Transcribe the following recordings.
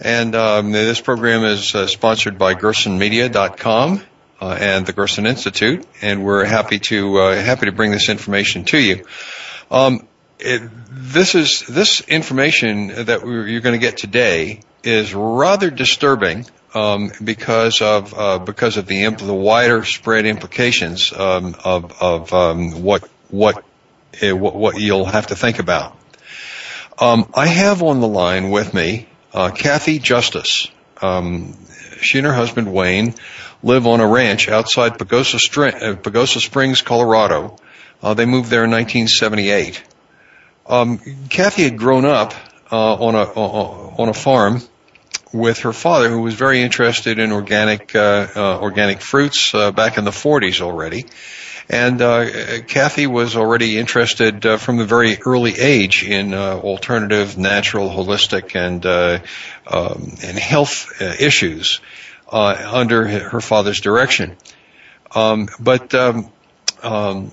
And um, this program is uh, sponsored by GersonMedia.com uh, and the Gerson Institute, and we're happy to uh, happy to bring this information to you. Um, it, this is this information that you're going to get today is rather disturbing um, because of uh, because of the imp- the wider spread implications um, of of um, what what uh, what what you'll have to think about. Um, I have on the line with me uh, Cathy Justus. Um, she and her husband Wayne live on a ranch outside Pagosa, uh, Pagosa Springs, Colorado. Uh, they moved there in 1978. Um, Cathy had grown up uh, on a on a farm with her father, who was very interested in organic uh, uh, organic fruits back in the 40s already. And uh, Cathy was already interested uh, from the very early age in uh, alternative, natural, holistic, and uh, um, and health issues uh, under her father's direction. Um, but um, um,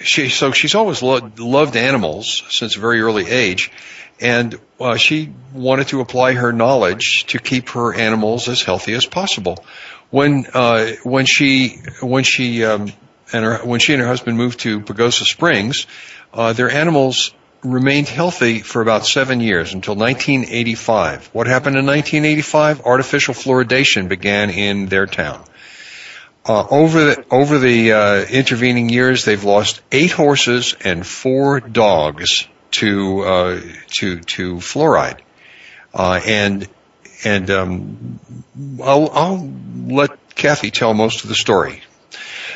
she so she's always lo- loved animals since a very early age, and uh, she wanted to apply her knowledge to keep her animals as healthy as possible. When uh, when she when she um, and her, when she and her husband moved to Pagosa Springs, uh, their animals remained healthy for about seven years until 1985. What happened in 1985? Artificial fluoridation began in their town. Uh, over the over the uh, intervening years, they've lost eight horses and four dogs to uh, to to fluoride, uh, and and um, I'll, I'll let Cathy tell most of the story.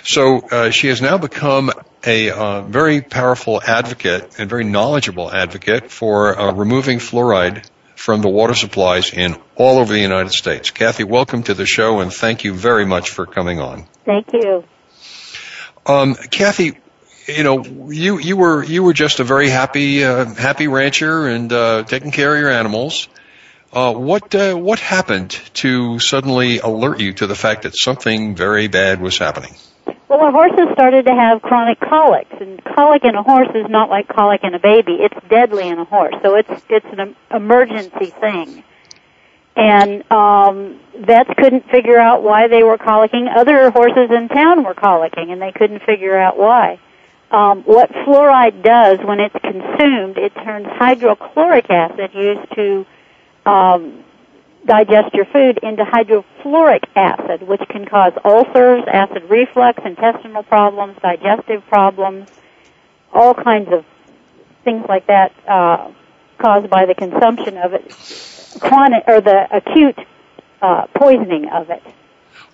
So uh, she has now become a uh, very powerful advocate and very knowledgeable advocate for uh, removing fluoride from the water supplies in all over the United States. Cathy, welcome to the show and thank you very much for coming on. Thank you. Um, Cathy, you know, you you were you were just a very happy uh, happy rancher and uh, taking care of your animals. Uh, what uh, what happened to suddenly alert you to the fact that something very bad was happening? Well, our horses started to have chronic colics, and colic in a horse is not like colic in a baby. It's deadly in a horse, so it's it's an emergency thing. And um, vets couldn't figure out why they were colicking. Other horses in town were colicking, and they couldn't figure out why. Um, what fluoride does when it's consumed, it turns hydrochloric acid used to um, digest your food into hydrofluoric acid, which can cause ulcers, acid reflux, intestinal problems, digestive problems, all kinds of things like that uh, caused by the consumption of it, chronic or the acute uh, poisoning of it.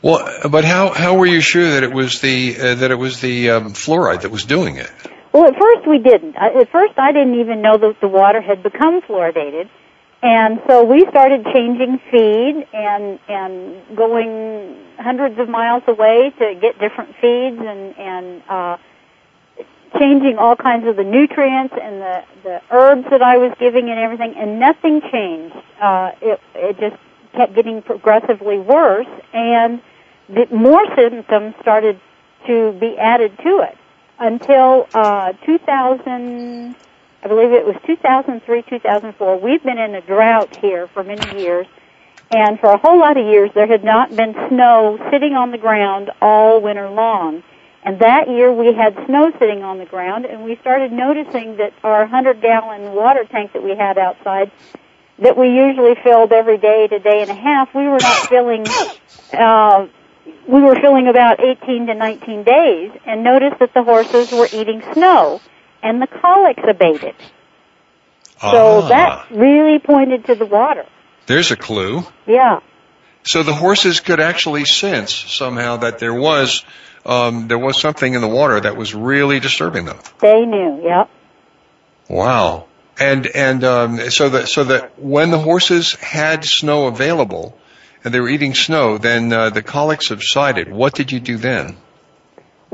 Well, but how how were you sure that it was the uh, that it was the um, fluoride that was doing it? Well, at first we didn't. At first, I didn't even know that the water had become fluoridated and so we started changing feed and and going hundreds of miles away to get different feeds and and uh, changing all kinds of the nutrients and the the herbs that I was giving and everything, and nothing changed. Uh, it it just kept getting progressively worse, and the, more symptoms started to be added to it until uh, 2000. I believe it was 2003, 2004. We've been in a drought here for many years, And for a whole lot of years, there had not been snow sitting on the ground all winter long. And that year we had snow sitting on the ground and we started noticing that our 100 gallon water tank that we had outside that we usually filled every day to day and a half, we were not filling, uh, we were filling about 18 to 19 days and noticed that the horses were eating snow and the colics abated. So Ah, that really pointed to the water. there's a clue. Yeah. So the horses could actually sense somehow that there was um, there was something in the water that was really disturbing them. They knew, yep. Wow. And and um, so that so that when the horses had snow available and they were eating snow, then uh, the colic subsided. What did you do then?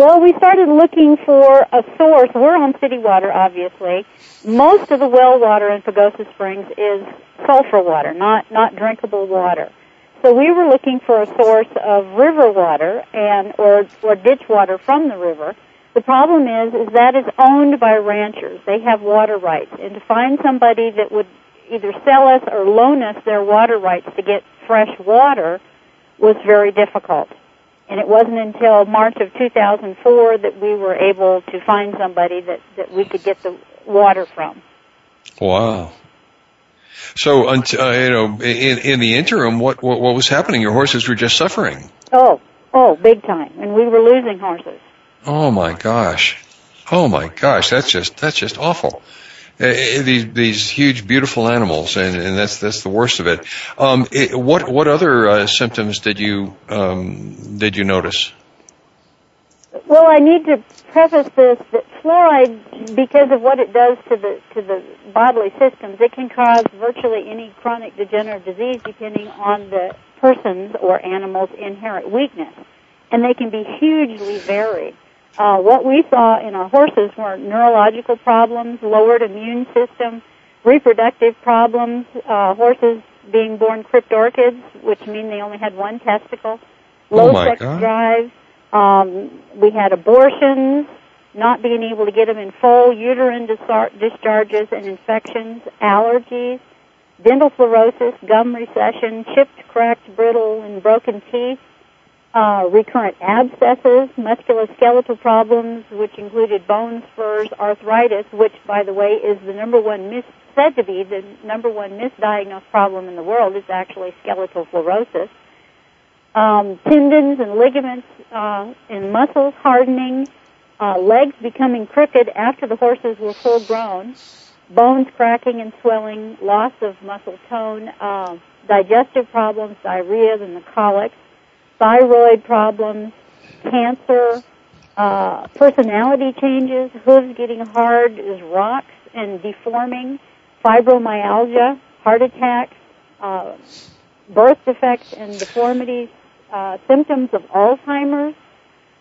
Well, we started looking for a source. We're on city water, obviously. Most of the well water in Pagosa Springs is sulfur water, not not drinkable water. So we were looking for a source of river water and or or ditch water from the river. The problem is is that is owned by ranchers. They have water rights, and to find somebody that would either sell us or loan us their water rights to get fresh water was very difficult. And it wasn't until March of 2004 that we were able to find somebody that, that we could get the water from. Wow. So, uh, you know, in, in the interim, what, what what was happening? Your horses were just suffering. Oh, oh, big time. And we were losing horses. Oh my gosh. Oh my gosh. That's just that's just awful. Uh, uh, these these huge beautiful animals, and, and that's that's the worst of it. Um, it what what other uh, symptoms did you um, did you notice? Well, I need to preface this that fluoride, because of what it does to the to the bodily systems, it can cause virtually any chronic degenerative disease depending on the person's or animal's inherent weakness, and they can be hugely varied. Uh, what we saw in our horses were neurological problems, lowered immune system, reproductive problems, uh, horses being born cryptorchids, which mean they only had one testicle, low Oh, sex God. drive. Um, we had abortions, not being able to get them in full, uterine disar- discharges and infections, allergies, dental fluorosis, gum recession, chipped, cracked, brittle, and broken teeth, uh, recurrent abscesses, musculoskeletal problems, which included bone spurs, arthritis, which, by the way, is the number one mis- said to be the number one misdiagnosed problem in the world. Is actually skeletal fluorosis. Um, tendons and ligaments uh, and muscles hardening, uh, legs becoming crooked after the horses were full grown, bones cracking and swelling, loss of muscle tone, uh, digestive problems, diarrhea, and the colics, thyroid problems, cancer, uh, personality changes, hooves getting hard as rocks and deforming, fibromyalgia, heart attacks, uh, birth defects and deformities, uh, symptoms of Alzheimer's,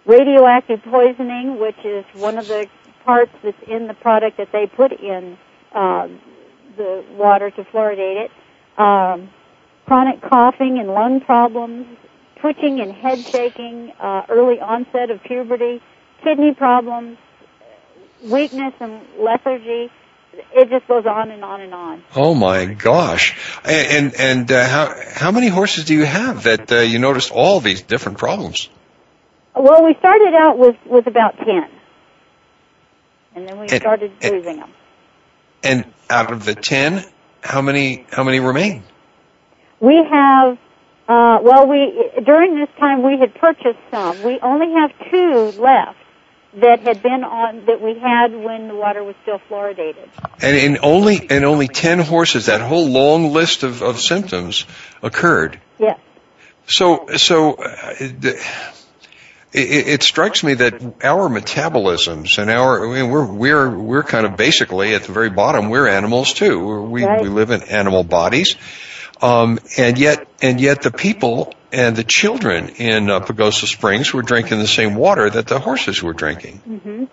radioactive poisoning, which is one of the parts that's in the product that they put in uh, the water to fluoridate it, um, chronic coughing and lung problems, twitching and head shaking, uh, early onset of puberty, kidney problems, weakness and lethargy. It just goes on and on and on. Oh my gosh! And and, and uh, how how many horses do you have that uh, you noticed all these different problems? Well, we started out with with about ten, and then we And- started and- losing them. And out of the ten, how many how many remain? We have, uh, well, we during this time we had purchased some. We only have two left that had been on that we had when the water was still fluoridated. And in only and only ten horses, that whole long list of, of symptoms occurred. Yes. So so uh, it, it, it strikes me that our metabolisms and our I mean, we're we're we're kind of basically at the very bottom we're animals too. We Right. we live in animal bodies, um, and yet and yet the people and the children in uh, Pagosa Springs were drinking the same water that the horses were drinking. hmm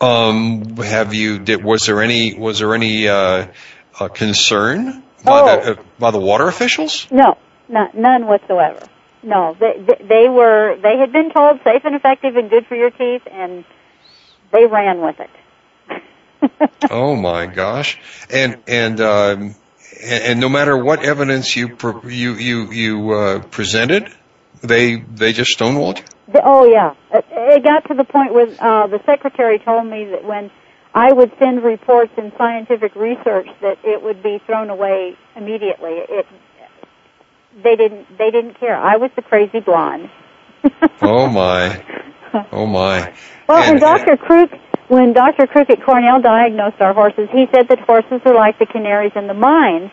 Um, have you did was there any was there any uh, uh, concern by Oh. the uh, by the water officials? No, not, none whatsoever. No, they, they they were they had been told safe and effective and good for your teeth, and they ran with it. Oh my gosh! And and um, and and no matter what evidence you you you you uh, presented, they they just stonewalled you. Oh yeah, it, it got to the point where uh, the secretary told me that when I would send reports in scientific research that it would be thrown away immediately. It they didn't they didn't care. I was the crazy blonde. oh my, oh my. Well, and, and Dr. Krook, when Dr. Krook at Cornell diagnosed our horses, he said that horses are like the canaries in the mines.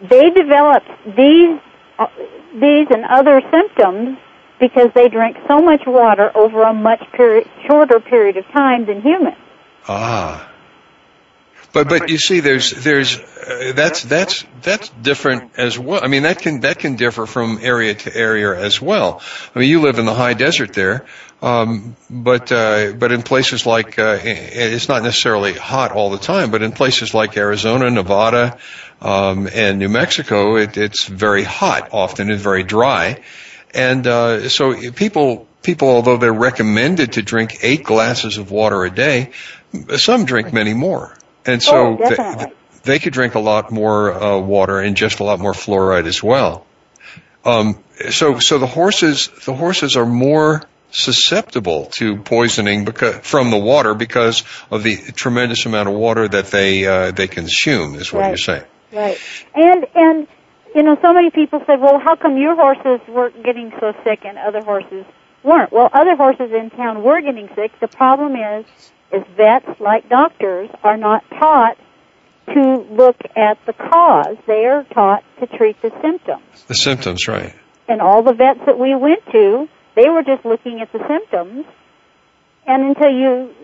They developed these uh, these and other symptoms because they drink so much water over a much shorter period of time than humans. Ah. But but you see, there's there's uh, that's that's that's different as well. I mean, that can that can differ from area to area as well. I mean, you live in the high desert there, um, but uh, but in places like uh, it's not necessarily hot all the time, but in places like Arizona, Nevada, um, and New Mexico, it, it's very hot often and very dry, and uh, so people people, although they're recommended to drink eight glasses of water a day, some drink many more. And so oh, they, they, could drink a lot more uh, water and just a lot more fluoride as well. Um, so, so the horses, the horses are more susceptible to poisoning because, from the water because of the tremendous amount of water that they uh, they consume. Is what right. you're saying. Right. And and you know, so many people said, "Well, how come your horses weren't getting so sick and other horses weren't?" Well, other horses in town were getting sick. The problem is is vets, like doctors, are not taught to look at the cause. They are taught to treat the symptoms. The symptoms, right. And all the vets that we went to, they were just looking at the symptoms. And until you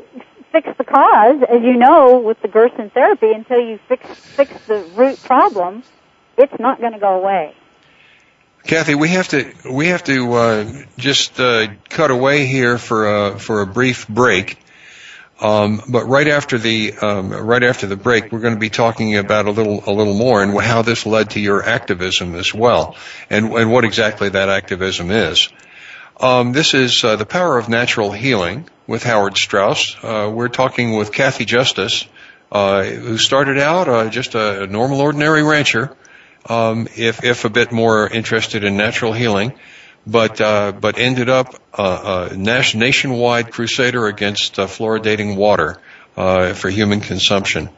fix the cause, as you know with the Gerson therapy, until you fix fix the root problem, it's not going to go away. Cathy, we have to we have to uh, just uh, cut away here for a for a brief break. Um, but right after the um, right after the break, we're going to be talking about a little a little more and how this led to your activism as well, and and what exactly that activism is. Um, this is uh, the power of natural healing with Howard Strauss. Uh, we're talking with Cathy Justus, uh, who started out uh, just a normal, ordinary rancher, um, if if a bit more interested in natural healing but uh, but ended up uh, a nationwide crusader against fluoridating water for human consumption.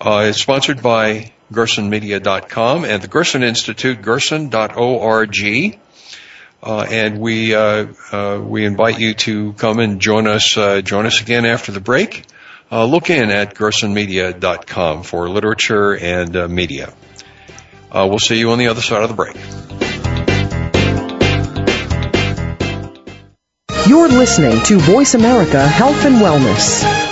It's sponsored by GersonMedia.com and the Gerson Institute, Gerson.org. Uh, and we uh, uh, we invite you to come and join us uh, join us again after the break. look in at GersonMedia.com for literature and media. we'll see you on the other side of the break. You're listening to Voice America Health and Wellness.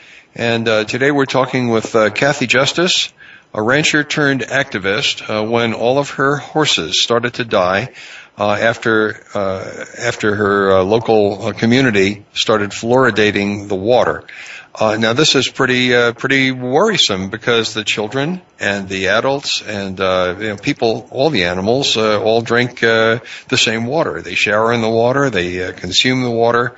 And uh, today we're talking with uh, Cathy Justus, a rancher turned activist, uh, when all of her horses started to die uh, after uh, after her uh, local community started fluoridating the water. now this is pretty pretty worrisome because the children and the adults and you know, people, all the animals, all drink the same water. They shower in the water, they consume the water.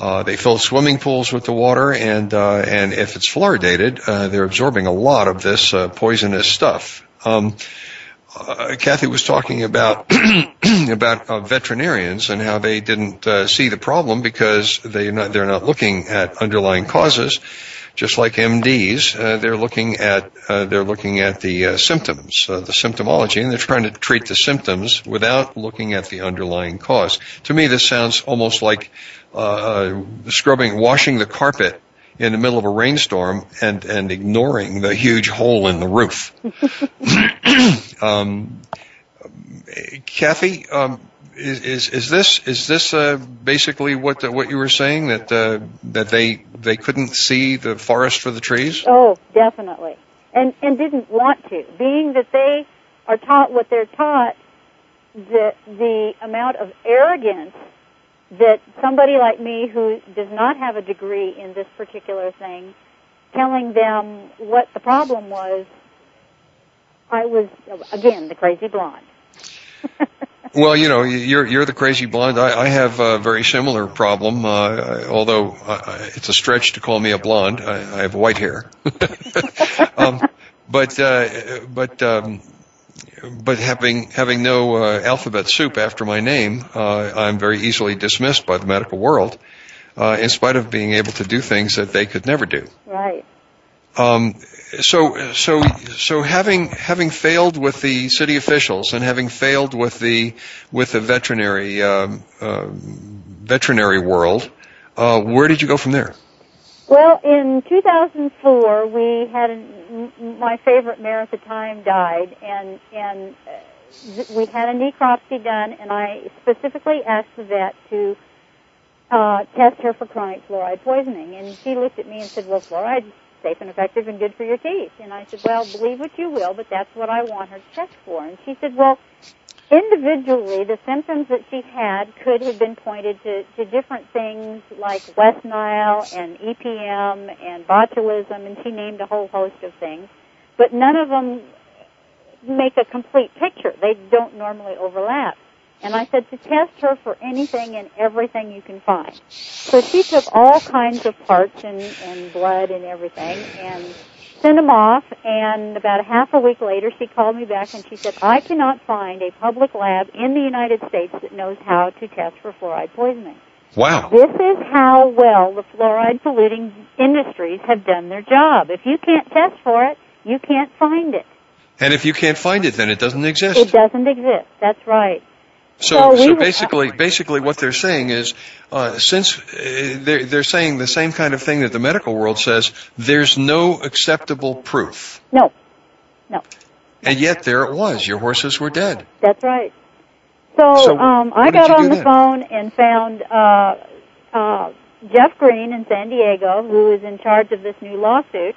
Uh, they fill swimming pools with the water, and uh, and if it's fluoridated, uh, they're absorbing a lot of this uh, poisonous stuff. Um, uh, Cathy was talking about about uh, veterinarians and how they didn't see the problem because they not, they're not looking at underlying causes. Just like MDs, they're looking at they're looking at the symptoms, the symptomology, and they're trying to treat the symptoms without looking at the underlying cause. To me, this sounds almost like uh, uh, scrubbing, washing the carpet in the middle of a rainstorm and and ignoring the huge hole in the roof. um, Cathy, um, is, is is this is this uh, basically what the, what you were saying that uh, that they they couldn't see the forest for the trees? Oh, definitely, and and didn't want to, being that they are taught what they're taught. The the amount of arrogance that somebody like me who does not have a degree in this particular thing, telling them what the problem was, I was again the crazy blonde. well, you know, you're you're the crazy blonde. I, I have a very similar problem, uh, although uh, it's a stretch to call me a blonde. I, I have white hair, um, but uh, but um, but having having no uh, alphabet soup after my name, uh, I'm very easily dismissed by the medical world, uh, in spite of being able to do things that they could never do. Right. Um, so so so having having failed with the city officials and having failed with the with the veterinary um, uh, veterinary world, uh, where did you go from there? Well, in 2004, we had a, my favorite mare at the time died, and and uh, we had a necropsy done, and I specifically asked the vet to uh, test her for chronic fluoride poisoning, and she looked at me and said, "Well, fluoride's safe and effective and good for your teeth." And I said, "Well, believe what you will, but that's what I want her to test for." And she said, "Well." individually, the symptoms that she had could have been pointed to, to different things like West Nile and EPM and botulism, and she named a whole host of things. But none of them make a complete picture. They don't normally overlap. And I said to test her for anything and everything you can find. So she took all kinds of parts and, and blood and everything and sent them off, and about a half a week later, she called me back and she said, I cannot find a public lab in the United States that knows how to test for fluoride poisoning. Wow. This is how well the fluoride polluting industries have done their job. If you can't test for it, you can't find it. And if you can't find it, then it doesn't exist. It doesn't exist. That's right. So, so, basically, basically, what they're saying is, uh, since uh, they're they're saying the same kind of thing that the medical world says, there's no acceptable proof. No, no. And yet there it was. Your horses were dead. That's right. So, so um, I got on the then? phone and found uh, uh, Jeff Green in San Diego, who is in charge of this new lawsuit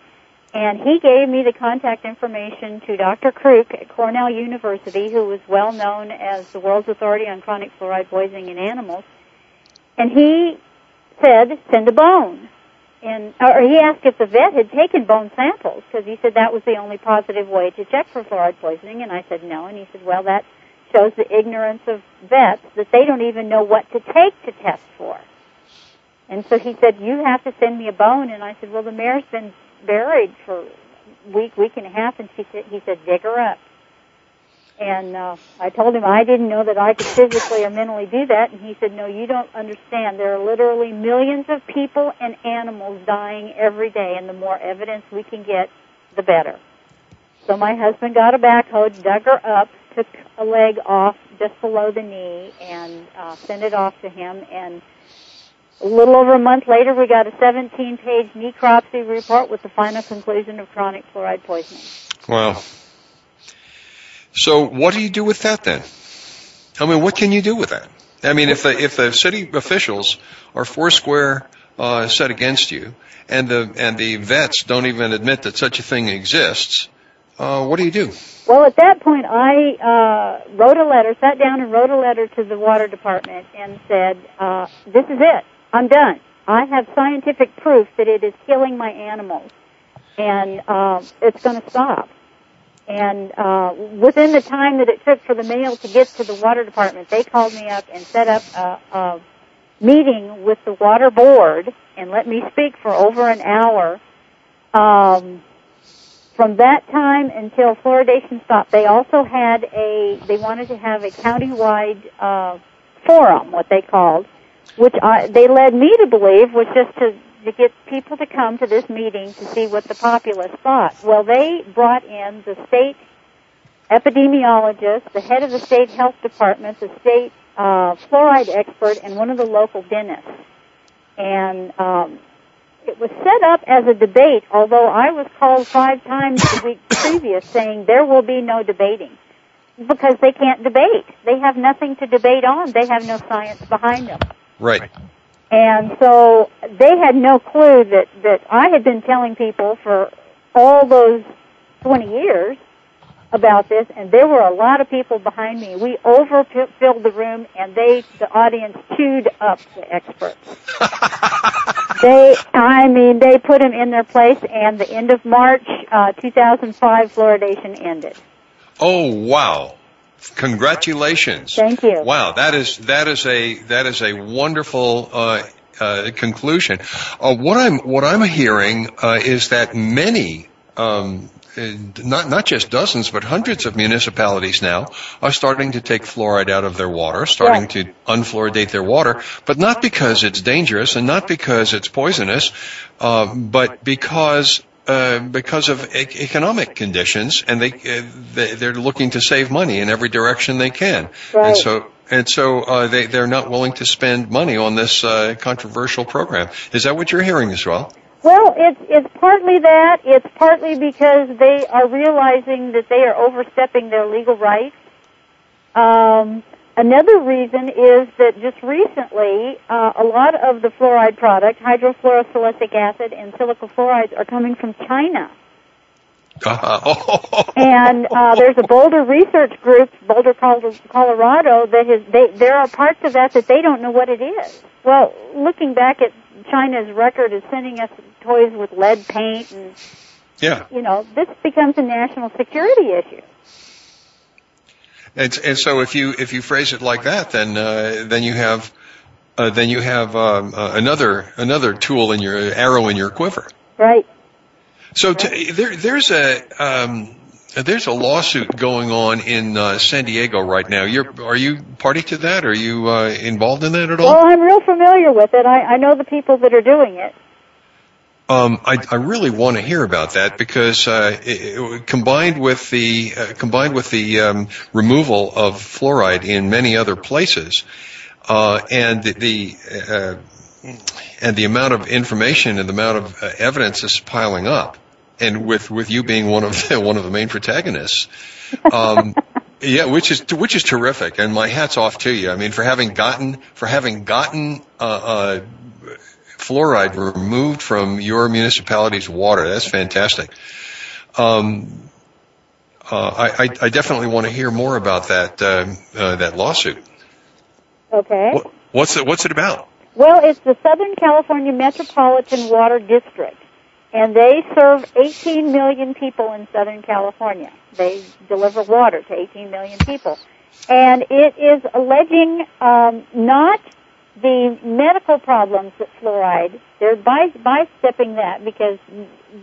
and he gave me the contact information to Dr. Krook at Cornell University, who was well known as the world's authority on chronic fluoride poisoning in animals. And he said, send a bone. And, or he asked if the vet had taken bone samples, because he said that was the only positive way to check for fluoride poisoning. And I said no. And he said, well, that shows the ignorance of vets that they don't even know what to take to test for. And so he said, you have to send me a bone. And I said, well, the mare's been buried for week, week and a half, and she said, he said, dig her up. And uh, I told him I didn't know that I could physically or mentally do that, and he said, no, you don't understand. There are literally millions of people and animals dying every day, and the more evidence we can get, the better. So my husband got a backhoe, dug her up, took a leg off just below the knee, and uh, sent it off to him. And a little over a month later, we got a 17-page necropsy report with the final conclusion of chronic fluoride poisoning. Wow. So what do you do with that then? I mean, what can you do with that? I mean, if the if the city officials are foursquare uh, set against you, and the and the vets don't even admit that such a thing exists, uh, what do you do? Well, at that point, I uh, wrote a letter, sat down and wrote a letter to the water department and said, uh, "This is it. I'm done. I have scientific proof that it is killing my animals, and uh, it's going to stop." And uh, within the time that it took for the mail to get to the water department, they called me up and set up a, a meeting with the water board and let me speak for over an hour. Um, from that time until fluoridation stopped, they also had a, they wanted to have a county-wide uh, forum, what they called, which I, they led me to believe was just to to get people to come to this meeting to see what the populace thought. Well, they brought in the state epidemiologist, the head of the state health department, the state uh, fluoride expert, and one of the local dentists. And um, it was set up as a debate, although I was called five times the week previous saying there will be no debating because they can't debate. They have nothing to debate on. They have no science behind them. Right. And so they had no clue that, that I had been telling people for all those 20 years about this, and there were a lot of people behind me. We overfilled the room, and they, the audience, chewed up the experts. they, I mean, they put them in their place, and the end of March uh, 2005, fluoridation ended. Oh wow! Congratulations. Thank you. Wow, that is that is a that is a wonderful uh, uh, conclusion. Uh, what I'm what I'm hearing uh, is that many. Um, not not just dozens, but hundreds of municipalities now are starting to take fluoride out of their water, starting to unfluoridate their water, but not because it's dangerous and not because it's poisonous, uh, but because uh, because of e- economic conditions, and they, uh, they they're looking to save money in every direction they can, right. and so and so uh, they they're not willing to spend money on this uh, controversial program. Is that what you're hearing as well? Well, it's it's partly that. It's partly because they are realizing that they are overstepping their legal rights. Um, Another reason is that just recently, uh, a lot of the fluoride product, hydrofluorosilicic acid and silicofluorides, are coming from China. and uh, there's a Boulder research group, Boulder, Colorado, that has. They, there are parts of that that they don't know what it is. Well, looking back at China's record of sending us toys with lead paint and, yeah, you know, this becomes a national security issue. And, and so if you if you phrase it like that, then uh, then you have uh, then you have um, uh, another another tool in your arrow in your quiver. Right. So t- there there's a um, there's a lawsuit going on in uh, San Diego right now. You're are you party to that? Are you uh, involved in that at all? Well, I'm real familiar with it. I, I know the people that are doing it. Um, I, I, really want to hear about that because uh, it, combined with the uh, combined with the um, removal of fluoride in many other places, uh, and the, the uh, and the amount of information and the amount of uh, evidence is piling up, and with with you being one of the, one of the main protagonists. Um, yeah, which is which is terrific, and my hats off to you. I mean, for having gotten for having gotten uh, fluoride removed from your municipality's water. That's fantastic. Um, uh, I, I, definitely want to hear more about that uh, uh, that lawsuit. Okay. What, what's it What's it about? Well, it's the Southern California Metropolitan Water District, and they serve 18 million people in Southern California. They deliver water to 18 million people, and it is alleging um, not the medical problems that fluoride, they're by, bystepping that because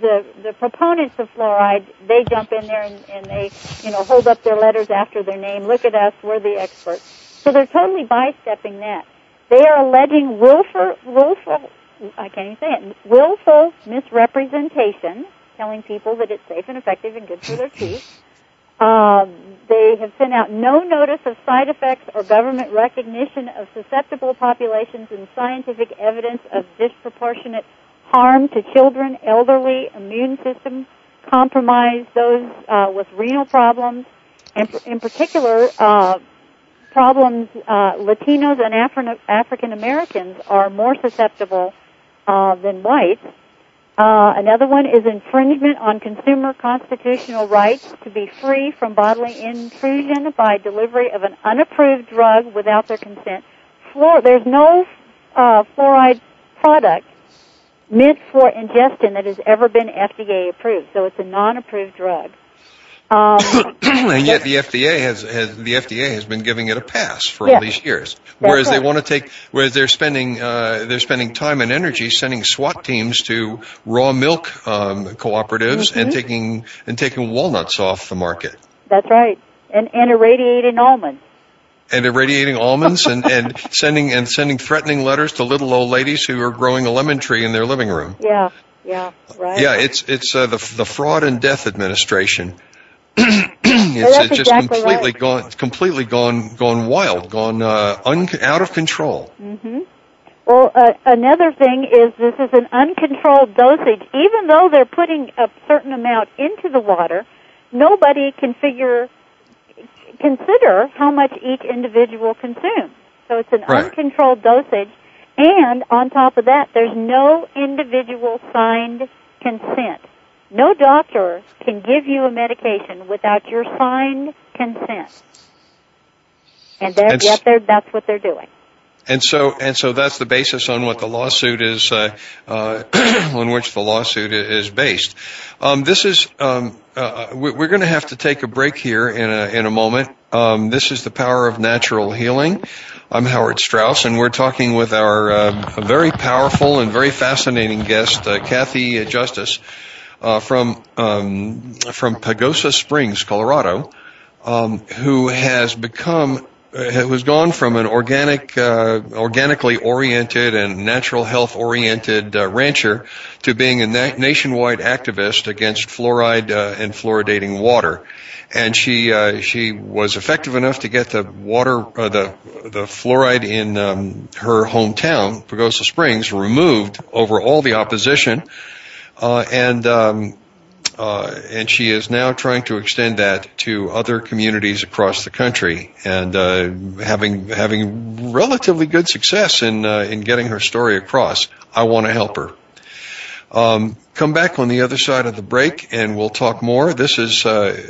the the proponents of fluoride, they jump in there and, and they, you know, hold up their letters after their name. Look at us, we're the experts. So they're totally bystepping that. They are alleging willful, willful, I can't even say it, willful misrepresentation, telling people that it's safe and effective and good for their teeth. Um, they have sent out no notice of side effects or government recognition of susceptible populations and scientific evidence of disproportionate harm to children, elderly, immune system compromised, those uh, with renal problems, and in particular, uh, problems uh, Latinos and Afri- African Americans are more susceptible uh, than whites. Uh, another one is infringement on consumer constitutional rights to be free from bodily intrusion by delivery of an unapproved drug without their consent. Fluor- there's no uh, fluoride product meant for ingestion that has ever been FDA approved, so it's a non-approved drug. Um, and yet the FDA has, has the FDA has been giving it a pass for all these years. Whereas they want to take, whereas they're spending uh, they're spending time and energy sending SWAT teams to raw milk um, cooperatives and taking and taking walnuts off the market That's right, and, and irradiated almonds. and irradiating almonds and, and sending and sending threatening letters to little old ladies who are growing a lemon tree in their living room. Yeah, yeah, right. Yeah, it's it's uh, the the fraud and death administration. It's it's just exactly completely right. gone completely gone gone wild, gone uh, un- out of control. hmm Well, uh, another thing is this is an uncontrolled dosage. Even though they're putting a certain amount into the water, nobody can figure consider how much each individual consumes. So it's an Right. uncontrolled dosage, and on top of that, there's no individual signed consent. No doctor can give you a medication without your signed consent. And And yet they're, that's what they're doing. And so, and so that's the basis on what the lawsuit is, uh, uh, on which the lawsuit is based. Um, this is, um, uh, we- we're going to have to take a break here in a in a moment. Um, this is the power of natural healing. I'm Howard Strauss, and we're talking with our uh, very powerful and very fascinating guest, uh, Cathy Justus, uh, from um, from Pagosa Springs, Colorado, um, who has become uh, who's gone from an organic, uh, organically oriented and natural health oriented uh, rancher to being a na- nationwide activist against fluoride uh, and fluoridating water. And she uh, she was effective enough to get the water the the fluoride in um, her hometown, Pagosa Springs, removed over all the opposition, uh, and um, uh, and she is now trying to extend that to other communities across the country, and uh, having having relatively good success in uh, in getting her story across. I want to help her. Um, come back on the other side of the break, and we'll talk more. This is uh,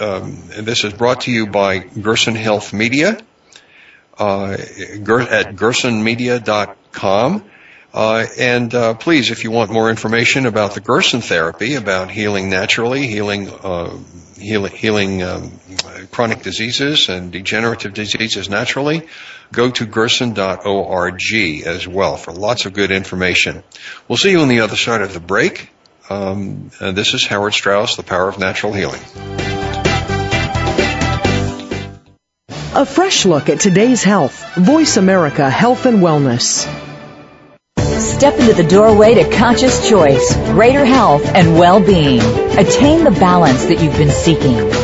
um, this is brought to you by Gerson Health Media uh, at gersonmedia.com. Uh, and uh, please, if you want more information about the Gerson therapy, about healing naturally, healing uh, healing, healing um, chronic diseases and degenerative diseases naturally, go to gerson.org as well for lots of good information. We'll see you on the other side of the break. Um, and this is Howard Strauss, The Power of Natural Healing. A fresh look at today's health. Voice America Health and Wellness. Step into the doorway to conscious choice, greater health, and well-being. Attain the balance that you've been seeking.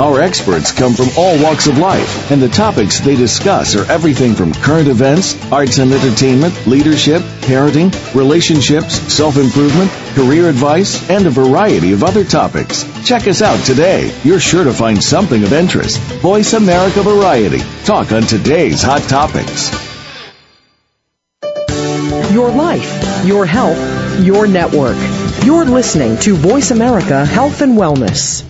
Our experts come from all walks of life, and the topics they discuss are everything from current events, arts and entertainment, leadership, parenting, relationships, self-improvement, career advice, and a variety of other topics. Check us out today. You're sure to find something of interest. Voice America Variety. Talk on today's hot topics. Your life, your health, your network. You're listening to Voice America Health and Wellness.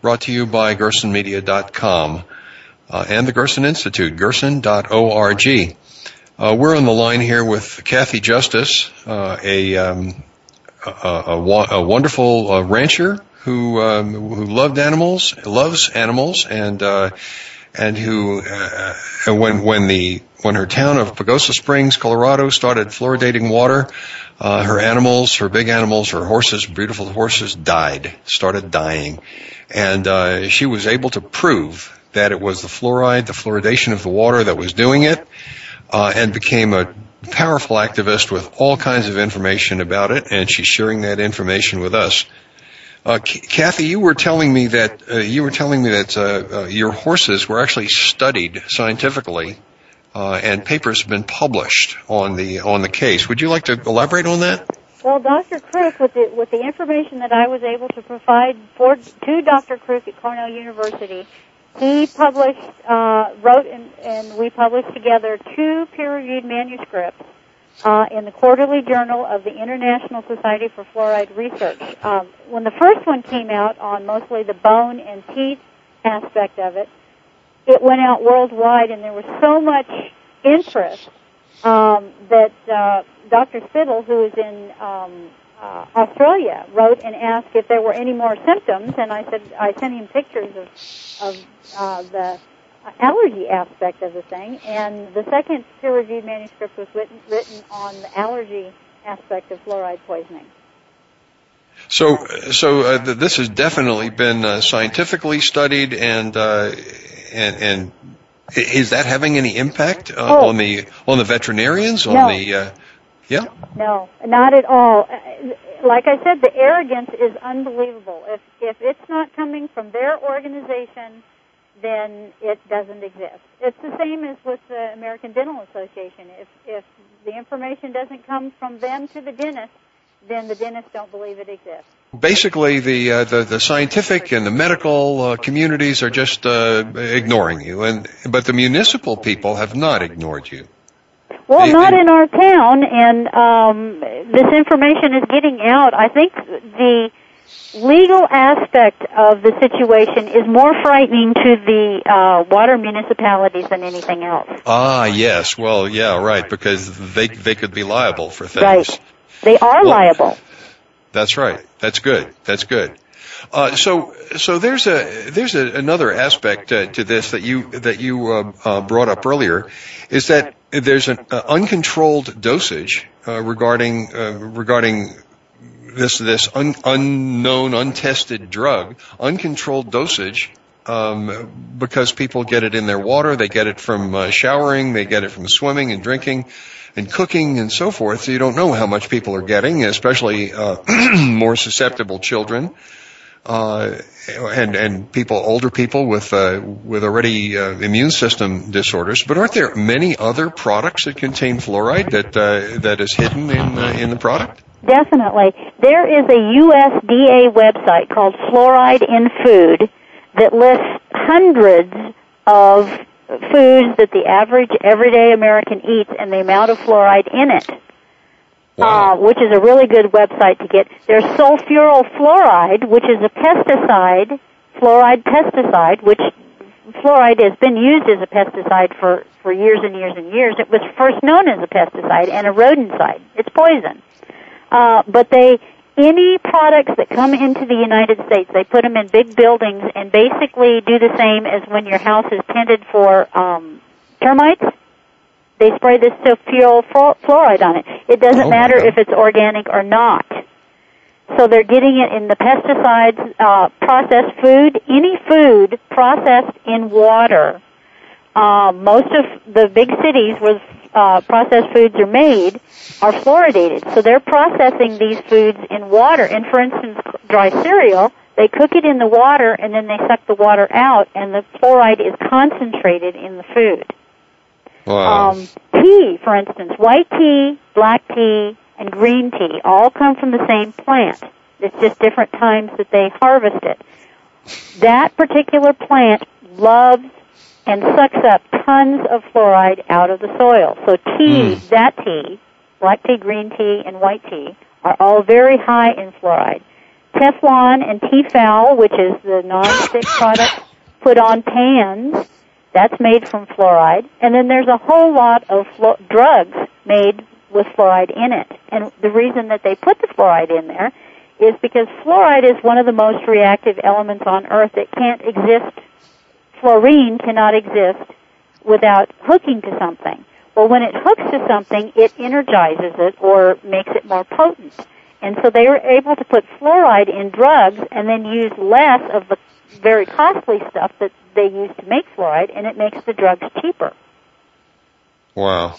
brought to you by GersonMedia.com uh, and the Gerson Institute, gerson.org. Uh, we're on the line here with Cathy Justus, uh, a, um, a, a, a, wonderful uh, rancher who um, who loved animals, loves animals, and uh, and who uh, when when the when her town of Pagosa Springs, Colorado, started fluoridating water, uh, her animals, her big animals, her horses, beautiful horses, died, started dying, and uh, she was able to prove that it was the fluoride, the fluoridation of the water that was doing it, uh, and became a powerful activist with all kinds of information about it, and she's sharing that information with us. Uh, Cathy, you were telling me that uh, you were telling me that uh, uh, your horses were actually studied scientifically, uh, and papers have been published on the on the case. Would you like to elaborate on that? Well, Dr. Krook, with the with the information that I was able to provide for to Dr. Krook at Cornell University, he published, uh, wrote, and, and we published together two peer-reviewed manuscripts uh, in the Quarterly Journal of the International Society for Fluoride Research. Um, when the first one came out on mostly the bone and teeth aspect of it, it went out worldwide, and there was so much interest um, that uh, Dr. Spittle, who is in um, uh, Australia, wrote and asked if there were any more symptoms, and I said I sent him pictures of of uh, the allergy aspect of the thing, and the second peer-reviewed manuscript was written, written on the allergy aspect of fluoride poisoning. So, so uh, this has definitely been uh, scientifically studied, and uh, and and is that having any impact uh, oh. on the on the veterinarians on no. the uh, yeah no not at all Uh, like i said the arrogance is unbelievable if if it's not coming from their organization then it doesn't exist. It's the same as with the american dental association. If if the information doesn't come from them to the dentist then the dentists don't believe it exists. Basically the uh, the, the scientific and the medical uh, communities are just uh, ignoring you, and but the municipal people have not ignored you. Well, They- not they- in our town, and um, this information is getting out. I think the legal aspect of the situation is more frightening to the uh, water municipalities than anything else. Ah, yes. Well, yeah, right, because they they could be liable for things. Right. They are Well- liable. That's right. That's good. That's good. Uh, so, so there's a there's a, another aspect uh, to this that you that you uh, uh, brought up earlier, is that there's an uh, uncontrolled dosage uh, regarding uh, regarding this this un, unknown untested drug, uncontrolled dosage. Um, because people get it in their water, they get it from uh, showering, they get it from swimming and drinking, and cooking and so forth. So you don't know how much people are getting, especially uh, more susceptible children uh, and and people, older people with uh, with already uh, immune system disorders. But aren't there many other products that contain fluoride that uh, that is hidden in uh, in the product? Definitely. There is a USDA website called Fluoride in Food that lists hundreds of foods that the average everyday American eats and the amount of fluoride in it. Uh, which is a really good website to get. There's sulfuryl fluoride, which is a pesticide, fluoride pesticide, which fluoride has been used as a pesticide for, for years and years and years. It was first known as a pesticide and a rodenticide. It's poison. Uh, but they, any products that come into the United States, they put them in big buildings and basically do the same as when your house is tended for um, termites. They spray this sulfuryl fluoride on it. It doesn't Oh, matter if it's organic or not. So they're getting it in the pesticides, uh, processed food, any food processed in water. Uh, most of the big cities where uh, processed foods are made are fluoridated. So they're processing these foods in water. And for instance, dry cereal, they cook it in the water and then they suck the water out and the fluoride is concentrated in the food. Wow. Um, tea, for instance, white tea, black tea, and green tea all come from the same plant. It's just different times that they harvest it. That particular plant loves and sucks up tons of fluoride out of the soil. So tea, that tea, black tea, green tea, and white tea are all very high in fluoride. Teflon and Tefal, which is the non-stick product put on pans, that's made from fluoride. And then there's a whole lot of flu- drugs made with fluoride in it. And the reason that they put the fluoride in there is because fluoride is one of the most reactive elements on Earth. It can't exist, fluorine cannot exist without hooking to something. Well, when it hooks to something, it energizes it or makes it more potent. And so they were able to put fluoride in drugs and then use less of the very costly stuff that they use to make fluoride, and it makes the drugs cheaper. Wow.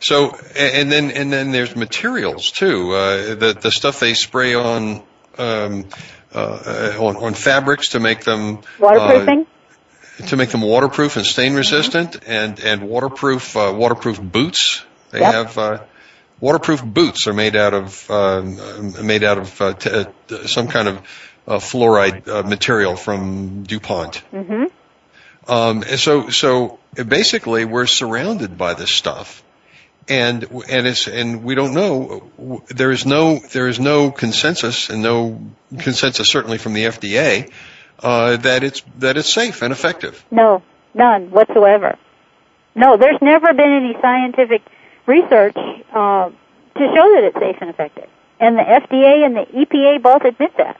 So, and then and then there's materials too. Uh, the the stuff they spray on um, uh, on, on fabrics to make them Waterproofing? uh, to make them waterproof and stain resistant, and and waterproof uh, waterproof boots. They Yep. have uh, waterproof boots are made out of um, made out of uh, t- uh, some kind of uh, fluoride uh, material from DuPont. hmm Um, and so, so basically, we're surrounded by this stuff, and and it's and we don't know. There is no there is no consensus, and no consensus certainly from the FDA uh, that it's that it's safe and effective. No, none whatsoever. No, there's never been any scientific research uh, to show that it's safe and effective. And the FDA and the EPA both admit that.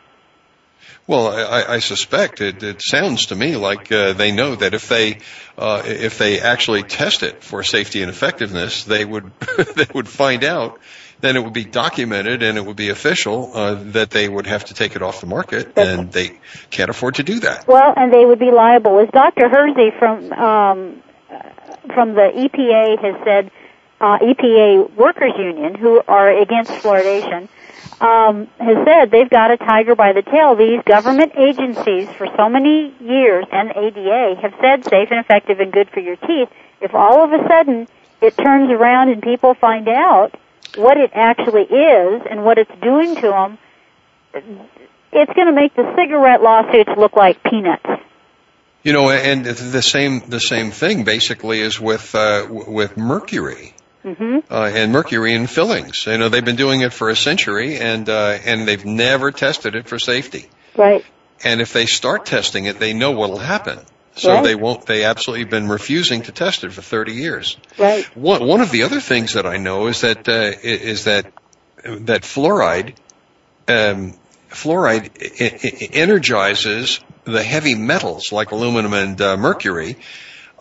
Well, I, I suspect it, it sounds to me like uh, they know that if they uh, if they actually test it for safety and effectiveness, they would they would find out. Then it would be documented and it would be official uh, that they would have to take it off the market, and they can't afford to do that. Well, and they would be liable. As Dr. Hirzy from um, from the EPA has said, uh, EPA Workers Union, who are against fluoridation, um, has said they've got a tiger by the tail. These government agencies for so many years and ADA have said safe and effective and good for your teeth. If all of a sudden it turns around and people find out what it actually is and what it's doing to them, it's going to make the cigarette lawsuits look like peanuts. You know, and the same the same thing basically is with uh, with mercury. Hmm uh, and mercury in fillings. You know, they've been doing it for a century, and uh, and they've never tested it for safety. Right. And if they start testing it, they know what'll happen. So Right. they won't. They absolutely been refusing to test it for 30 years. Right. One one of the other things that I know is that uh, is that that fluoride um, fluoride I- I- energizes the heavy metals like aluminum and uh, mercury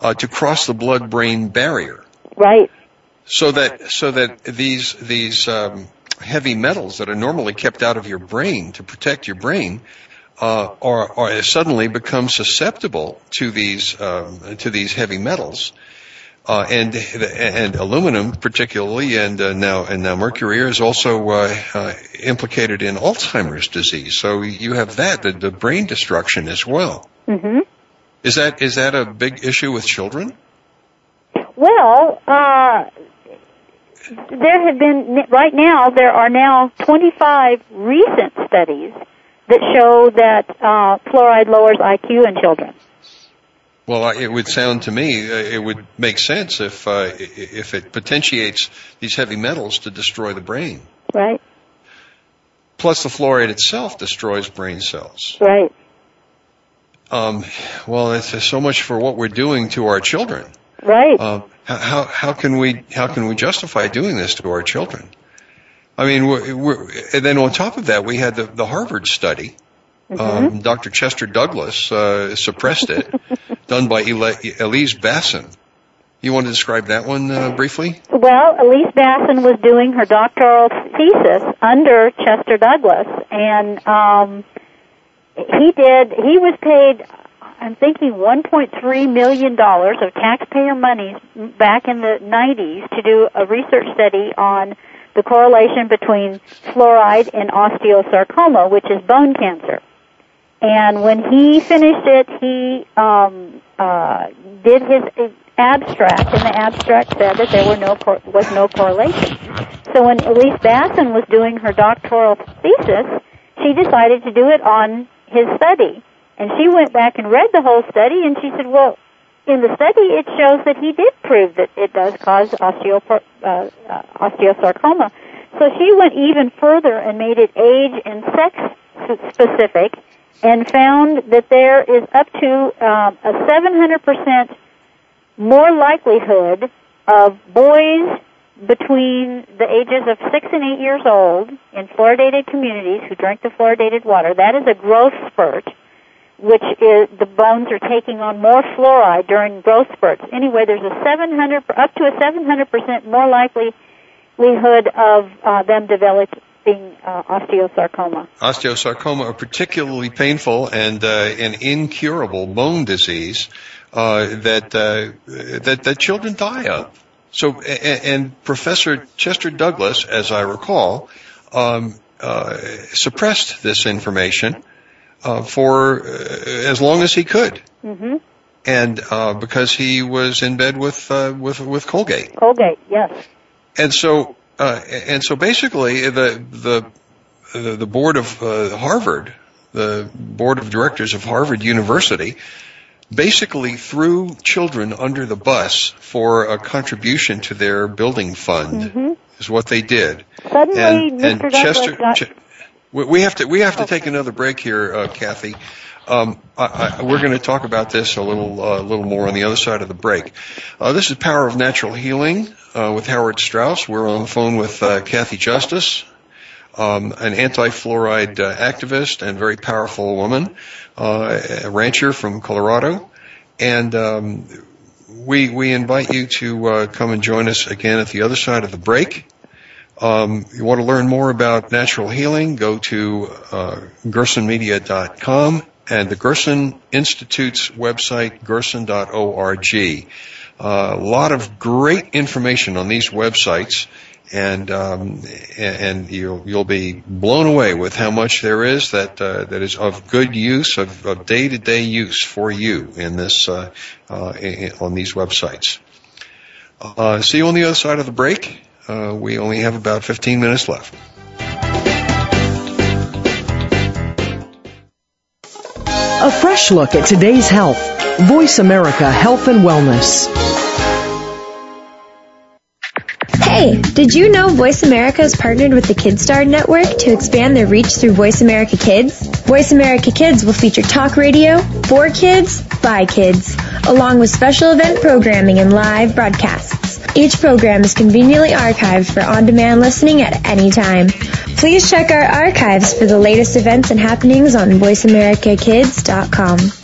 uh, to cross the blood-brain barrier Right. So that so that these these um, heavy metals that are normally kept out of your brain to protect your brain uh, are, are suddenly become susceptible to these um, to these heavy metals. Uh, and and aluminum particularly, and uh, now and now mercury is also uh, uh, implicated in Alzheimer's disease. So you have that the, the brain destruction as well. hmm Is that is that a big issue with children? Well, uh, there have been, right now, there are now 25 recent studies that show that uh, fluoride lowers IQ in children. Well, it would sound to me uh, it would make sense if uh, if it potentiates these heavy metals to destroy the brain. Right. Plus, the fluoride itself destroys brain cells. Right. Um, well, it's so much for what we're doing to our children. Right. Um, how how how can we how can we justify doing this to our children? I mean, we're, we're, and then on top of that, we had the, the Harvard study. Mm-hmm. Um, Dr. Chester Douglas uh, suppressed it, done by Elise Bassin. You want to describe that one uh, briefly? Well, Elise Bassin was doing her doctoral thesis under Chester Douglas, and um, he did. He was paid, I'm thinking, 1.3 million dollars of taxpayer money back in the 90s to do a research study on the correlation between fluoride and osteosarcoma, which is bone cancer. And when he finished it, he um, uh, did his abstract, and the abstract said that there were no cor- was no correlation. So when Elise Bassin was doing her doctoral thesis, she decided to do it on his study. And she went back and read the whole study, and she said, "Well, in the study, it shows that he did prove that it does cause osteopor- uh, uh, osteosarcoma." So she went even further and made it age and sex specific, and found that there is up to um, a 700% more likelihood of boys between the ages of six and eight years old in fluoridated communities who drink the fluoridated water. That is a growth spurt, which is the bones are taking on more fluoride during growth spurts. Anyway, there's a 700 up to a 700 percent more likely likelihood of uh, them developing uh, osteosarcoma. Osteosarcoma, a particularly painful and uh, an incurable bone disease uh, that, uh, that that children die of. So, and, and Professor Chester Douglas, as I recall, um, uh, suppressed this information uh, for uh, as long as he could, Mm-hmm. and uh, because he was in bed with uh, with with Colgate, Colgate, yes. and so uh, and so basically the the the, the board of uh, Harvard, the board of directors of Harvard University, basically threw children under the bus for a contribution to their building fund. Mm-hmm. Is what they did. Suddenly, and, Mr. and Douglas Chester, got- Ch- we we have to we have to take another break here, uh, Cathy. Um, I, I, we're going to talk about this a little uh, little more on the other side of the break. Uh, this is Power of Natural Healing uh, with Howard Strauss. We're on the phone with uh, Cathy Justus, um, an anti-fluoride uh, activist and very powerful woman, uh, a rancher from Colorado, and um, we we invite you to uh, come and join us again at the other side of the break. Um, you want to learn more about natural healing, go to uh, gersonmedia.com and the Gerson Institute's website, gerson.org. Uh, a lot of great information on these websites, and um, and you'll you'll be blown away with how much there is that uh, that is of good use of, of day-to-day use for you in this uh, uh, in, on these websites. Uh, see you on the other side of the break. Uh, we only have about 15 minutes left. A fresh look at today's health. Voice America Health and Wellness. Hey, did you know Voice America has partnered with the KidStar Network to expand their reach through Voice America Kids? Voice America Kids will feature talk radio for kids, by kids, along with special event programming and live broadcasts. Each program is conveniently archived for on-demand listening at any time. Please check our archives for the latest events and happenings on voiceamericakids.com.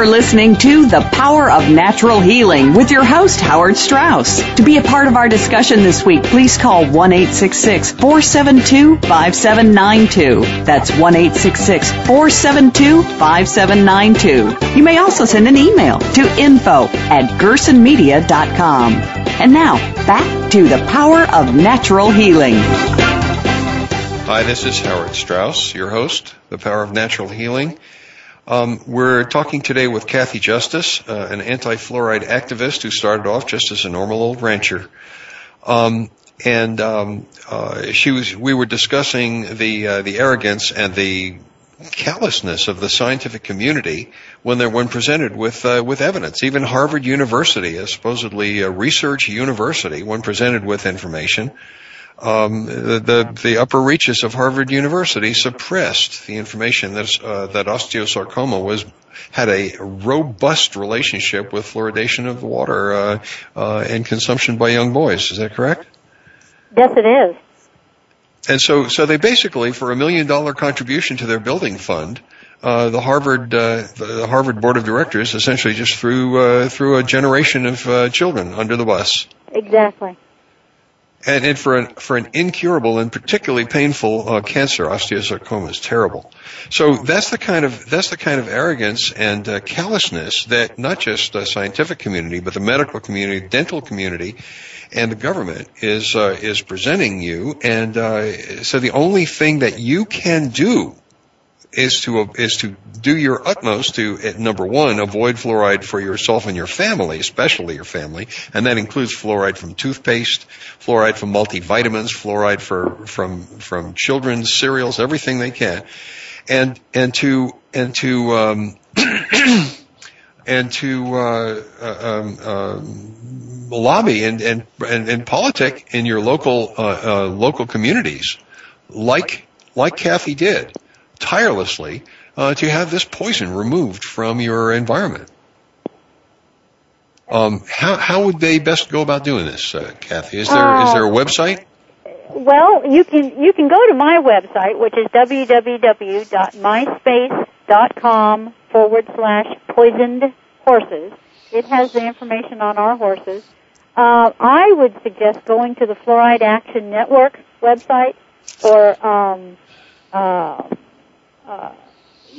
Are listening to The Power of Natural Healing with your host, Howard Strauss. To be a part of our discussion this week, please call 1-866-472-5792. That's 1-866-472-5792. You may also send an email to info at gersonmedia.com. And now, back to The Power of Natural Healing. Hi, this is Howard Strauss, your host, The Power of Natural Healing. Um, we're talking today with Cathy Justus, uh, an anti-fluoride activist who started off just as a normal old rancher. Um, and um, uh, she was. We were discussing the uh, the arrogance and the callousness of the scientific community when they're when presented with uh, with evidence. Even Harvard University, a supposedly a research university, when presented with information, um, the, the, the upper reaches of Harvard University suppressed the information that uh, that osteosarcoma was had a robust relationship with fluoridation of the water uh, uh, and consumption by young boys. Is that correct? Yes, it is. And so, so they basically, for a million dollar contribution to their building fund, uh, the Harvard uh, the Harvard board of directors essentially just threw uh, threw a generation of uh, children under the bus. Exactly. And, and for an for an incurable and particularly painful uh, cancer, osteosarcoma is terrible. So that's the kind of that's the kind of arrogance and uh, callousness that not just the scientific community, but the medical community, dental community, and the government is uh, is presenting you. And uh, so the only thing that you can do is to is to do your utmost to number one avoid fluoride for yourself and your family, especially your family, and that includes fluoride from toothpaste, fluoride from multivitamins, fluoride for from from children's cereals, everything they can, and and to and to um, and to uh, um, um, lobby and and and, and politic in your local uh, uh, local communities, like like Kathy did tirelessly uh, to have this poison removed from your environment. Um, how how would they best go about doing this, uh, Cathy? Is there uh, is there a website? Well, you can you can go to my website, which is www.myspace.com forward slash poisoned horses. It has the information on our horses. Uh, I would suggest going to the Fluoride Action Network website or um, uh, uh,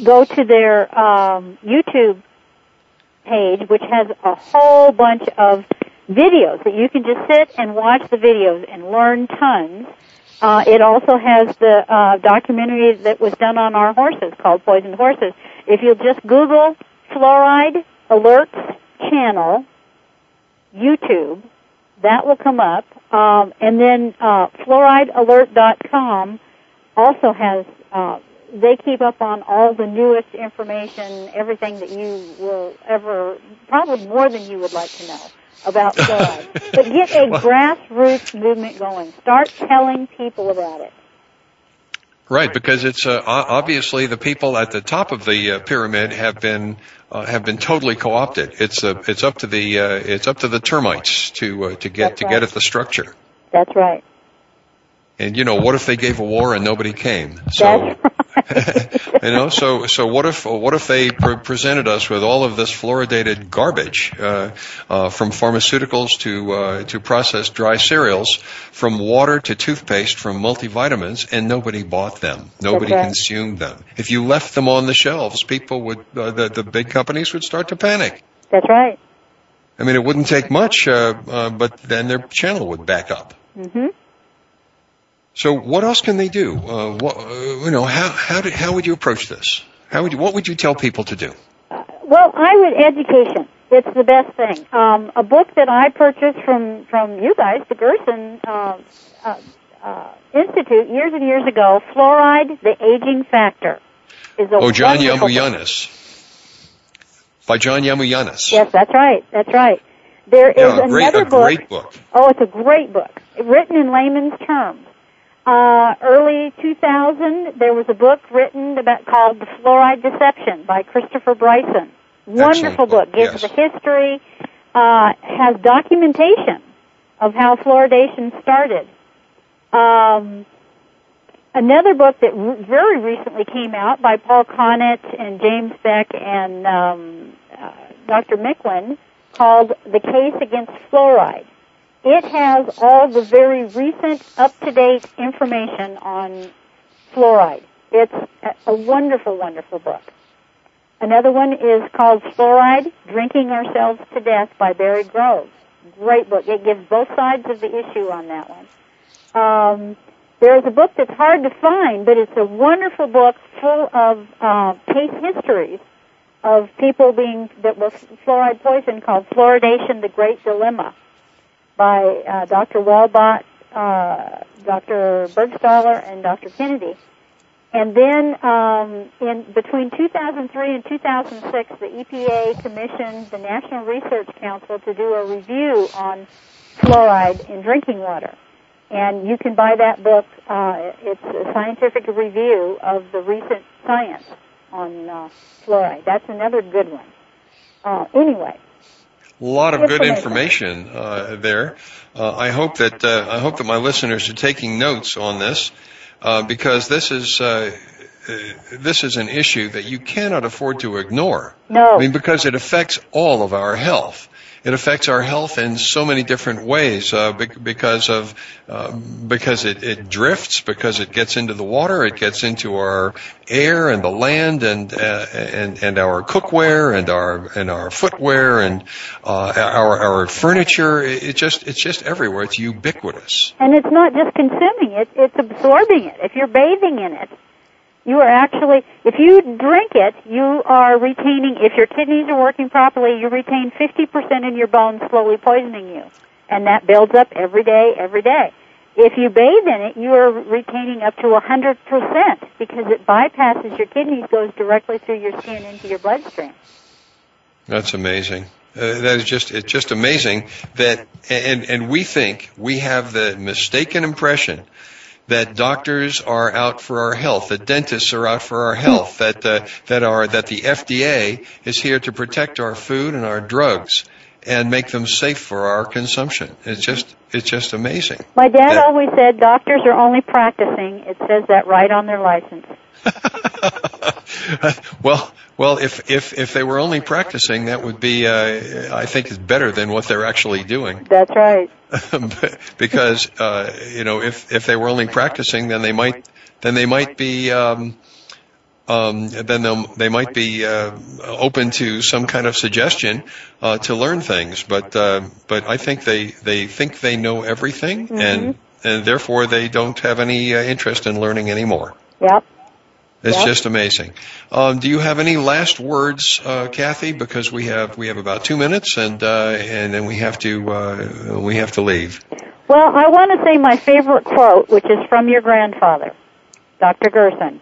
go to their um, YouTube page, which has a whole bunch of videos that you can just sit and watch the videos and learn tons. Uh, it also has the uh, documentary that was done on our horses called Poisoned Horses. If you'll just Google Fluoride Alerts Channel, YouTube, that will come up. Um, and then uh, fluoridealert.com also has uh, they keep up on all the newest information, everything that you will ever, probably more than you would like to know about fluoride. but get a grassroots movement going. Start telling people about it. Right, because it's uh, obviously the people at the top of the uh, pyramid have been uh, have been totally co-opted. It's uh, it's up to the uh, it's up to the termites to uh, to get That's to right. get at the structure. That's right. And you know, what if they gave a war and nobody came? So, you know, so so what if what if they pre- presented us with all of this fluoridated garbage uh, uh, from pharmaceuticals to uh, to processed dry cereals, from water to toothpaste, from multivitamins, and nobody bought them, nobody right. consumed them. If you left them on the shelves, people would uh, the the big companies would start to panic. That's right. I mean, it wouldn't take much, uh, uh, but then their channel would back up. hmm So what else can they do? Uh, what, uh, you know, how how did, how would you approach this? How would you, what would you tell people to do? Well, I would education. It's the best thing. Um, a book that I purchased from from you guys, the Gerson uh, uh, uh, Institute, years and years ago. Fluoride: The Aging Factor is a Oh, John. Yiamouyiannis. By John Yiamouyiannis. Yes, that's right. That's right. There is Yeah, a great, another book. great book. Oh, it's a great book, written in layman's terms. Uh, early 2000, there was a book written about called "The Fluoride Deception" by Christopher Bryson. Wonderful book. Gives yes. the history, uh, has documentation of how fluoridation started. Um, another book that r- very recently came out by Paul Connett and James Beck and um, uh, Dr. Micklem called The Case Against Fluoride. It has all the very recent, up-to-date information on fluoride. It's a wonderful, wonderful book. Another one is called Fluoride, Drinking Ourselves to Death by Barry Groves. Great book. It gives both sides of the issue on that one. Um, there's a book that's hard to find, but it's a wonderful book full of uh, case histories of people being that were fluoride poisoned called Fluoridation: The Great Dilemma by uh, Dr. Waldbott, uh, Dr. Burgstahler, and Dr. Kennedy. And then um, in between 2003 and 2006, the EPA commissioned the National Research Council to do a review on fluoride in drinking water. And you can buy that book. Uh, it's a scientific review of the recent science on uh, fluoride. That's another good one. Uh, anyway. A lot of good information uh, there. Uh, I hope that uh, I hope that my listeners are taking notes on this uh, because this is uh, uh, this is an issue that you cannot afford to ignore. No. I mean, because it affects all of our health. It affects our health in so many different ways uh, because of uh, because it, it drifts, because it gets into the water, it gets into our air and the land, and uh, and and our cookware and our and our footwear and uh, our our furniture. It just it's just everywhere. It's ubiquitous. And it's not just consuming it; it's absorbing it. If you're bathing in it, you are actually, if you drink it, you are retaining, if your kidneys are working properly, you retain 50% in your bones, slowly poisoning you. And that builds up every day, every day. If you bathe in it, you are retaining up to 100% because it bypasses your kidneys, goes directly through your skin into your bloodstream. That's amazing. Uh, that is just it's just amazing that and and we think we have the mistaken impression that doctors are out for our health, that dentists are out for our health, that uh, that are that the FDA is here to protect our food and our drugs and make them safe for our consumption. It's just it's just amazing. My dad that, always said doctors are only practicing. It says that right on their license. well, well, if if if they were only practicing, that would be, uh, I think, is better than what they're actually doing. That's right. because uh, you know, if if they were only practicing, then they might then they might be. Um, um, then they might be uh, open to some kind of suggestion uh, to learn things. But uh, but I think they they think they know everything, mm-hmm. and and therefore they don't have any uh, interest in learning anymore. Yep. It's yep. just amazing. Um, do you have any last words, uh, Cathy? Because we have we have about two minutes, and uh, and then we have to uh, we have to leave. Well, I want to say my favorite quote, which is from your grandfather, Dr. Gerson.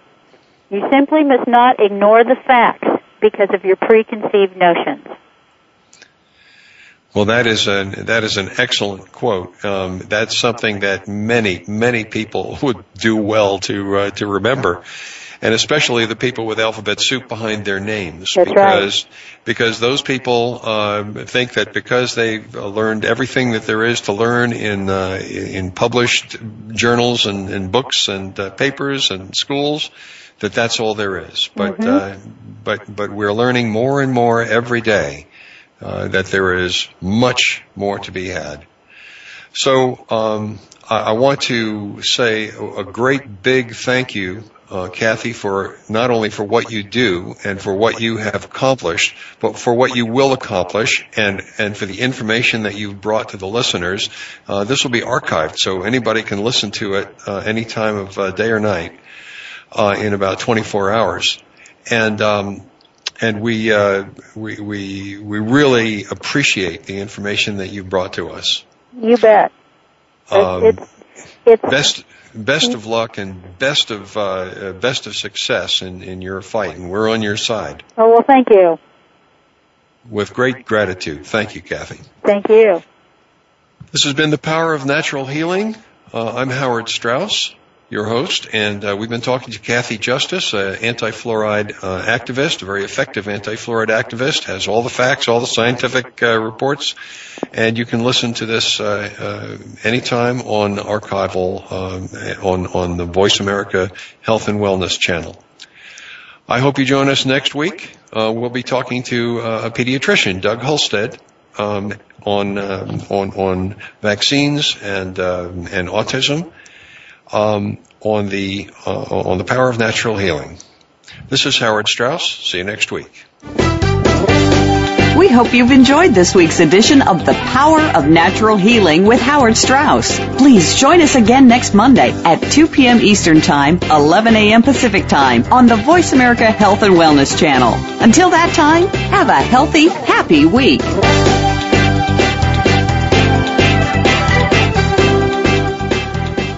You simply must not ignore the facts because of your preconceived notions. Well, that is an that is an excellent quote. Um, that's something that many many people would do well to uh, to remember and especially the people with alphabet soup behind their names, That's because right. because those people um, think that because they've learned everything that there is to learn in uh, in published journals and, and books and uh, papers and schools, that that's all there is. But mm-hmm. uh, but but we're learning more and more every day uh, that there is much more to be had. So um, I, I want to say a great big thank you uh, Cathy, for not only for what you do and for what you have accomplished, but for what you will accomplish and, and for the information that you've brought to the listeners. Uh, this will be archived, so anybody can listen to it uh, any time of uh, day or night uh, in about 24 hours. And um, and we, uh, we we we really appreciate the information that you've brought to us. You bet. Um, it's, it's best best of luck and best of uh, uh, best of success in, in your fight, and we're on your side. Oh well, thank you. With great gratitude, thank you, Cathy. Thank you. This has been the power of natural healing. Uh, I'm Howard Strauss your host, and uh, we've been talking to Cathy Justus, an anti-fluoride uh, activist, a very effective anti-fluoride activist, has all the facts, all the scientific uh, reports, and you can listen to this uh, uh, anytime on archival um, on on the Voice America Health and Wellness channel. I hope you join us next week. Uh, we'll be talking to a pediatrician, Doug Holstead, um, on um, on on vaccines and and autism, um, on the uh, on the power of natural healing. This is Howard Strauss. See you next week. We hope you've enjoyed this week's edition of The Power of Natural Healing with Howard Strauss. Please join us again next Monday at 2 p.m. Eastern Time, 11 a.m. Pacific Time on the Voice America Health and Wellness channel. Until that time, have a healthy, happy week.